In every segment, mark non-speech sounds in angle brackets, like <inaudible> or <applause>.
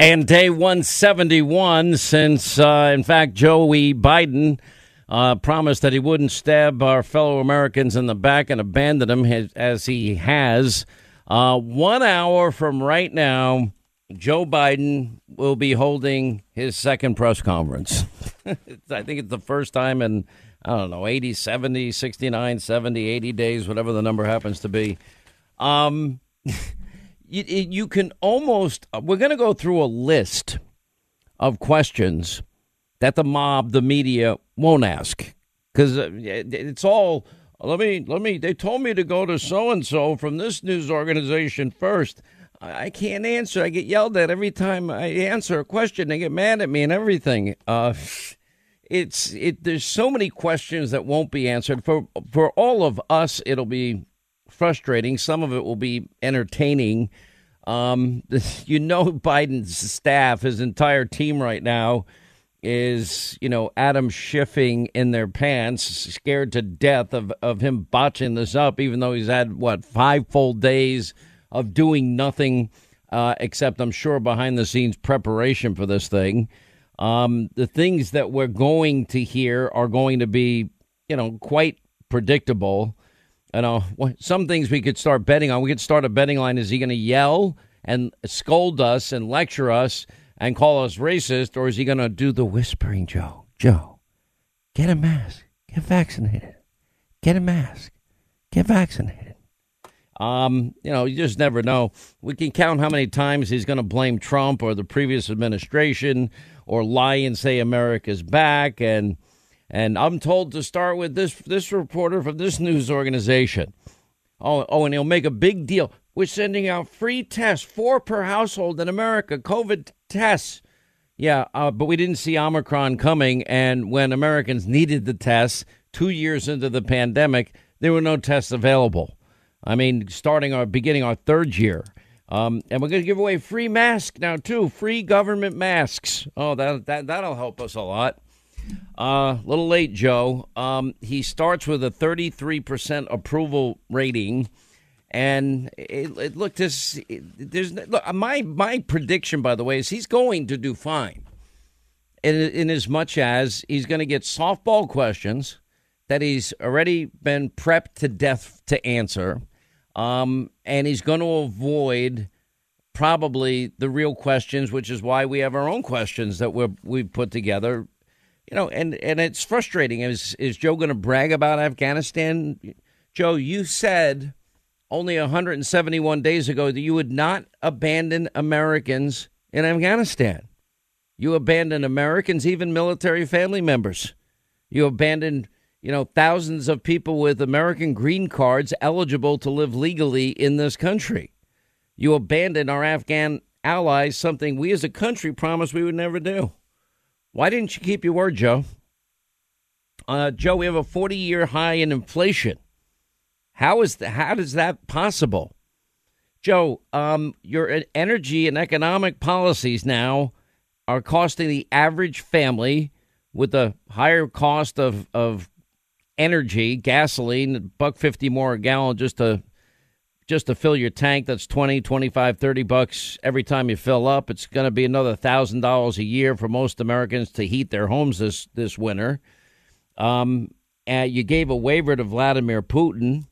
And day 171 since, uh, in fact, Joey Biden uh, promised that he wouldn't stab our fellow Americans in the back and abandon them as he has. Uh, one hour from right now, Joe Biden will be holding his second press conference. <laughs> I think it's the first time in, I don't know, 80, 70, 69, 70, 80 days, whatever the number happens to be. Um, <laughs> you, you can almost, we're going to go through a list of questions that the mob, the media won't ask because uh, it's all, let me, let me, they told me to go to so and so from this news organization first. I can't answer. I get yelled at every time I answer a question. They get mad at me and everything. Uh, it's it. There's so many questions that won't be answered. For for all of us, it'll be frustrating. Some of it will be entertaining. Um, <laughs> you know, Biden's staff, his entire team right now is, you know, Adam Schiffing in their pants, scared to death of, of him botching this up, even though he's had, what, five full days of doing nothing uh, except, I'm sure, behind the scenes preparation for this thing. Um, the things that we're going to hear are going to be, you know, quite predictable. You know, some things we could start betting on. We could start a betting line. Is he going to yell and scold us and lecture us and call us racist, or is he going to do the whispering, Joe? Joe, get a mask. Get vaccinated. Get a mask. Get vaccinated. Um, you know, you just never know. We can count how many times he's going to blame Trump or the previous administration or lie and say America's back and and I'm told to start with this this reporter from this news organization. Oh, oh, and he'll make a big deal. We're sending out free tests, four per household in America, COVID tests. Yeah, uh, but we didn't see Omicron coming, and when Americans needed the tests two years into the pandemic, there were no tests available. I mean, starting our beginning our third year. Um, and we're going to give away free masks now too, free government masks. Oh, that that that'll help us a lot. A uh, little late, Joe. Um, he starts with a 33% approval rating. And it, it look, this, there's look, my my prediction, by the way, is he's going to do fine. In, in as much as he's going to get softball questions that he's already been prepped to death to answer, um, and he's going to avoid probably the real questions, which is why we have our own questions that we we've put together you know, and and it's frustrating. Is is Joe going to brag about Afghanistan? Joe, you said only 171 days ago that you would not abandon Americans in Afghanistan. You abandoned Americans, even military family members. You abandoned, you know, thousands of people with American green cards eligible to live legally in this country. You abandoned our Afghan allies, something we as a country promised we would never do. Why didn't you keep your word, Joe? Uh, Joe, we have a 40 year high in inflation. How is the, how is that possible? Joe, um, your energy and economic policies now are costing the average family with the higher cost of, of energy, gasoline, buck 50 more a gallon just to just to fill your tank that's 20 25 30 bucks every time you fill up. It's going to be another thousand dollars a year for most americans to heat their homes this this winter. Um, and you gave a waiver to vladimir putin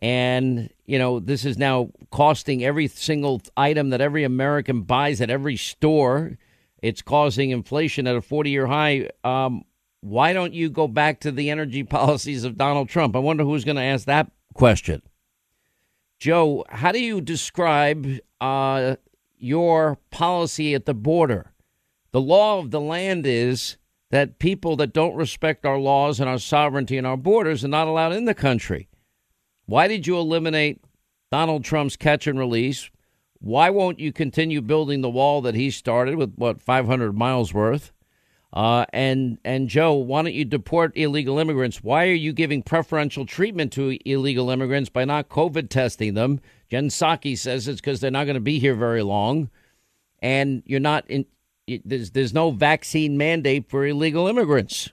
and you know this is now costing every single item that every american buys at every store. It's causing inflation at a 40 year high. Um, why don't you go back to the energy <laughs> policies of donald trump? I wonder who's going to ask that question Joe, how do you describe uh, your policy at the border? The law of the land is that people that don't respect our laws and our sovereignty and our borders are not allowed in the country. Why did you eliminate Donald Trump's catch and release? Why won't you continue building the wall that he started with what 500 miles worth? Uh, and and Joe, why don't you deport illegal immigrants? Why are you giving preferential treatment to illegal immigrants by not COVID testing them? Jen Psaki says it's because they're not going to be here very long, and you're not in. There's there's no vaccine mandate for illegal immigrants,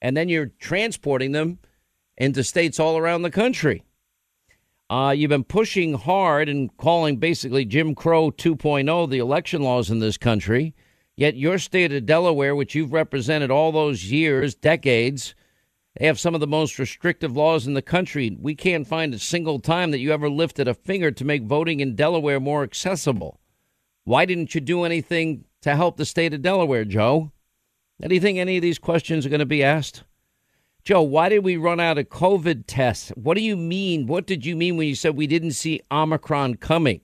and then you're transporting them into states all around the country. Uh, you've been pushing hard and calling basically Jim Crow 2.0 the election laws in this country. Yet your state of Delaware, which you've represented all those years, decades, they have some of the most restrictive laws in the country. We can't find a single time that you ever lifted a finger to make voting in Delaware more accessible. Why didn't you do anything to help the state of Delaware, Joe? Do you think any of these questions are going to be asked? Joe, why did we run out of COVID tests? What do you mean? What did you mean when you said we didn't see Omicron coming?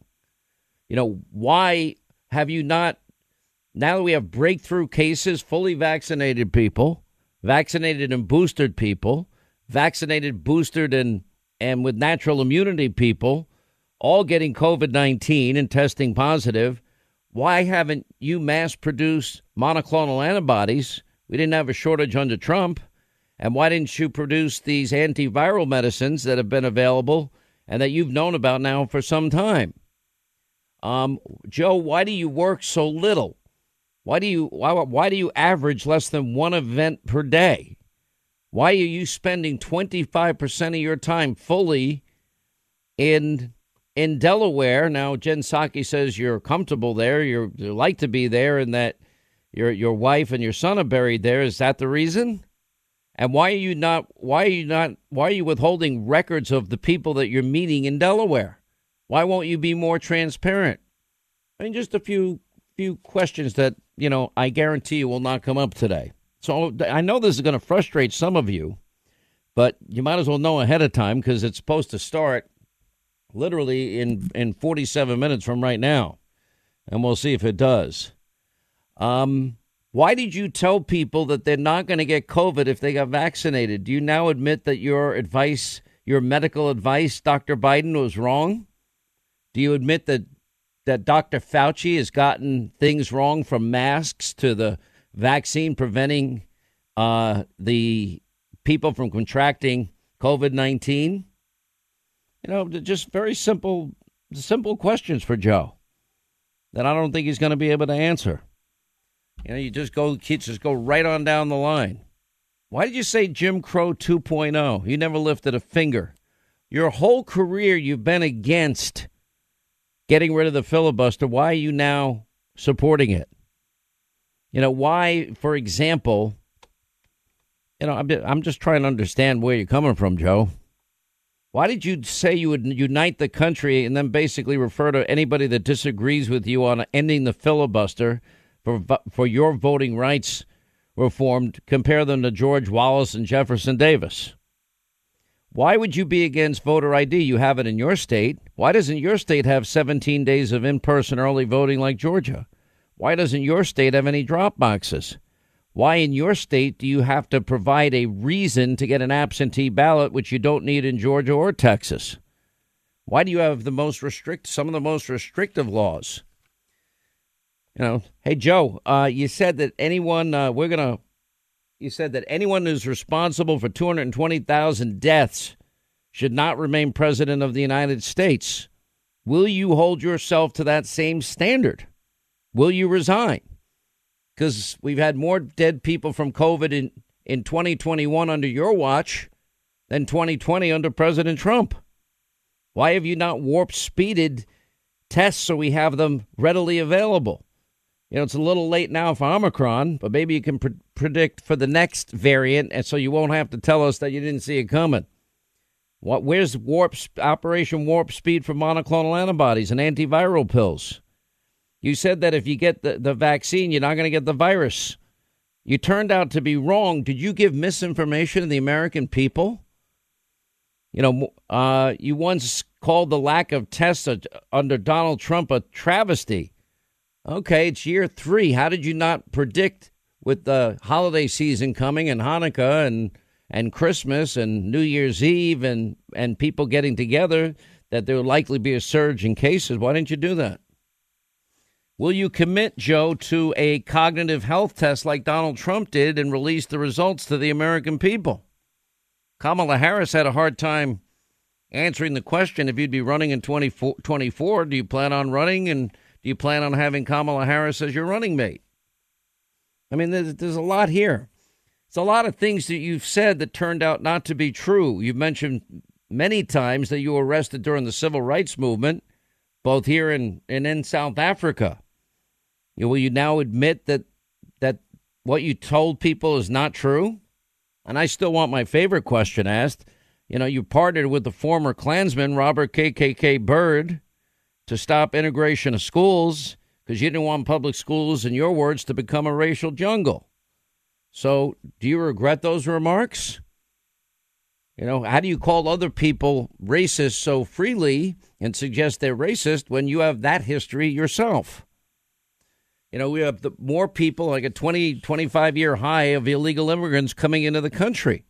You know, why have you not? Now that we have breakthrough cases, fully vaccinated people, vaccinated and boosted people, vaccinated, boosted, and, and with natural immunity people, all getting COVID 19 and testing positive, why haven't you mass produced monoclonal antibodies? We didn't have a shortage under Trump. And why didn't you produce these antiviral medicines that have been available and that you've known about now for some time? Um, Joe, why do you work so little? Why do you why, why do you average less than one event per day? Why are you spending 25% of your time fully in in Delaware? Now, Jen Psaki says you're comfortable there. You like to be there, and that your your wife and your son are buried there. Is that the reason? And why are you not why are you not why are you withholding records of the people that you're meeting in Delaware? Why won't you be more transparent? I mean just a few few questions that, you know, I guarantee you will not come up today. So I know this is going to frustrate some of you, but you might as well know ahead of time because it's supposed to start literally in in 47 minutes from right now. And we'll see if it does. Um why did you tell people that they're not going to get COVID if they got vaccinated? Do you now admit that your advice, your medical advice, Dr. Biden, was wrong? Do you admit that that Dr. Fauci has gotten things wrong from masks to the vaccine preventing uh, the people from contracting COVID 19? You know, just very simple, simple questions for Joe that I don't think he's going to be able to answer. You know, you just go, kids just go right on down the line. Why did you say Jim Crow 2.0? You never lifted a finger. Your whole career, you've been against getting rid of the filibuster. Why are you now supporting it? You know, why, for example, you know, I'm just trying to understand where you're coming from, Joe. Why did you say you would unite the country and then basically refer to anybody that disagrees with you on ending the filibuster? for for your voting rights reformed, compare them to George Wallace and Jefferson Davis. Why would you be against voter ID? You have it in your state. Why doesn't your state have 17 days of in person early voting like Georgia? Why doesn't your state have any drop boxes? Why in your state do you have to provide a reason to get an absentee ballot, which you don't need in Georgia or Texas? Why do you have the most restrict, some of the most restrictive laws? You know, hey Joe, uh, you said that anyone uh, we're gonna. You said that anyone who's responsible for 220,000 deaths should not remain president of the United States. Will you hold yourself to that same standard? Will you resign? Because we've had more dead people from COVID in, in 2021 under your watch than 2020 under President Trump. Why have you not warp speeded tests so we have them readily available? You know, it's a little late now for Omicron, but maybe you can pre- predict for the next variant, and so you won't have to tell us that you didn't see it coming. What? Where's warp Operation Warp Speed for monoclonal antibodies and antiviral pills? You said that if you get the, the vaccine, you're not going to get the virus. You turned out to be wrong. Did you give misinformation to the American people? You know, uh, you once called the lack of tests under Donald Trump a travesty. Okay, it's year three. How did you not predict with the holiday season coming and Hanukkah and and Christmas and New Year's Eve and and people getting together that there would likely be a surge in cases? Why didn't you do that? Will you commit, Joe, to a cognitive health test like Donald Trump did and release the results to the American people? Kamala Harris had a hard time answering the question if you'd be running in 2024. Do you plan on running and do you plan on having Kamala Harris as your running mate? I mean, there's, there's a lot here. It's a lot of things that you've said that turned out not to be true. You've mentioned many times that you were arrested during the civil rights movement, both here and, and in South Africa. You, will you now admit that that what you told people is not true? And I still want my favorite question asked. You know, you partnered with the former Klansman Robert KKK Byrd to stop integration of schools because you didn't want public schools, in your words, to become a racial jungle. So, do you regret those remarks? You know, how do you call other people racist so freely and suggest they're racist when you have that history yourself? You know, we have the, more people, like a 20, 25 year high of illegal immigrants coming into the country.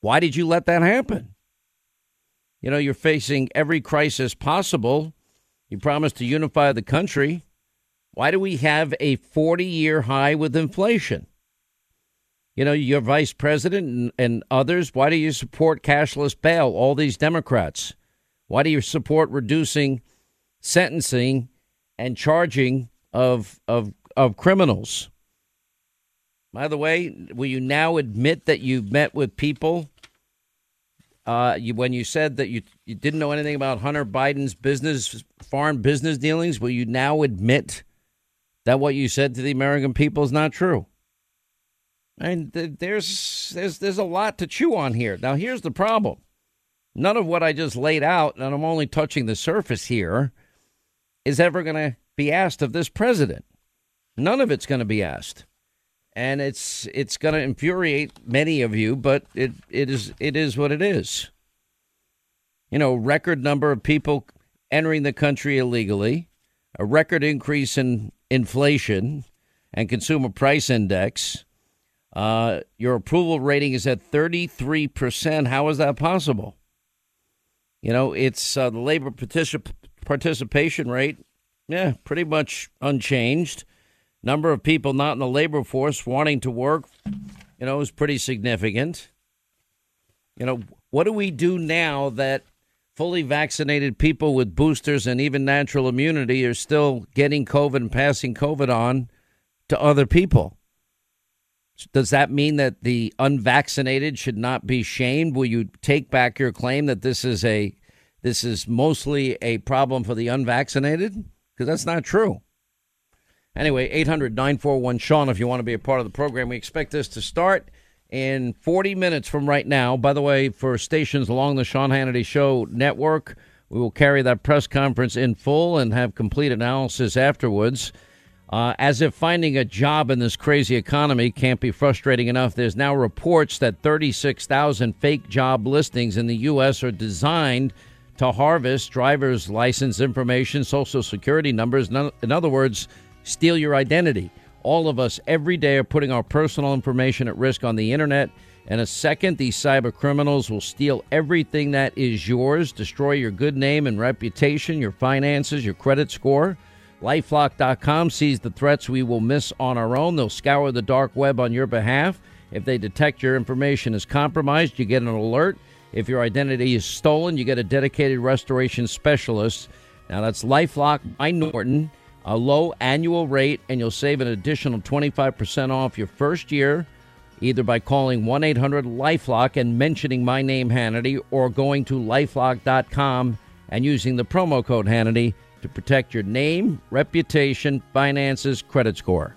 Why did you let that happen? You know, you're facing every crisis possible. You promised to unify the country. Why do we have a 40 year high with inflation? You know, your vice president and, and, others, why do you support cashless bail? All these Democrats. Why do you support reducing sentencing and charging of, of, of criminals? By the way, will you now admit that you met with people uh, you, when you said that you you didn't know anything about Hunter Biden's business, foreign business dealings, will you now admit that what you said to the American people is not true? And there's there's there's a lot to chew on here. Now, here's the problem: none of what I just laid out, and I'm only touching the surface here, is ever going to be asked of this president. None of it's going to be asked and it's it's going to infuriate many of you, but it it is it is what it is. You know, record number of people entering the country illegally, a record increase in inflation and consumer price index. Uh, your approval rating is at 33%. How is that possible? You know, it's uh, the labor particip- participation rate, yeah, pretty much unchanged number of people not in the labor force wanting to work, you know, is pretty significant. You know, what do we do now that fully vaccinated people with boosters and even natural immunity are still getting COVID and passing COVID on to other people? Does that mean that the unvaccinated should not be shamed? Will you take back your claim that this is a this is mostly a problem for the unvaccinated? Because that's not true. Anyway, 800 941 Sean, if you want to be a part of the program. We expect this to start in 40 minutes from right now. By the way, for stations along the Sean Hannity Show network, we will carry that press conference in full and have complete analysis afterwards. Uh, as if finding a job in this crazy economy can't be frustrating enough, there's now reports that 36,000 fake job listings in the U.S. are designed to harvest driver's license information, social security numbers. In other words, steal your identity. All of us every day are putting our personal information at risk on the internet. In a second, these cyber criminals will steal everything that is yours, destroy your good name and reputation, your finances, your credit score. Lifelock.com sees the threats we will miss on our own. They'll scour the dark web on your behalf. If they detect your information is compromised, you get an alert. If your identity is stolen, you get a dedicated restoration specialist. Now that's Lifelock by Norton a low annual rate, and you'll save an additional 25% off your first year, either by calling 1 800 Lifelock and mentioning my name, Hannity, or going to lifelock.com and using the promo code Hannity to protect your name, reputation, finances, credit score.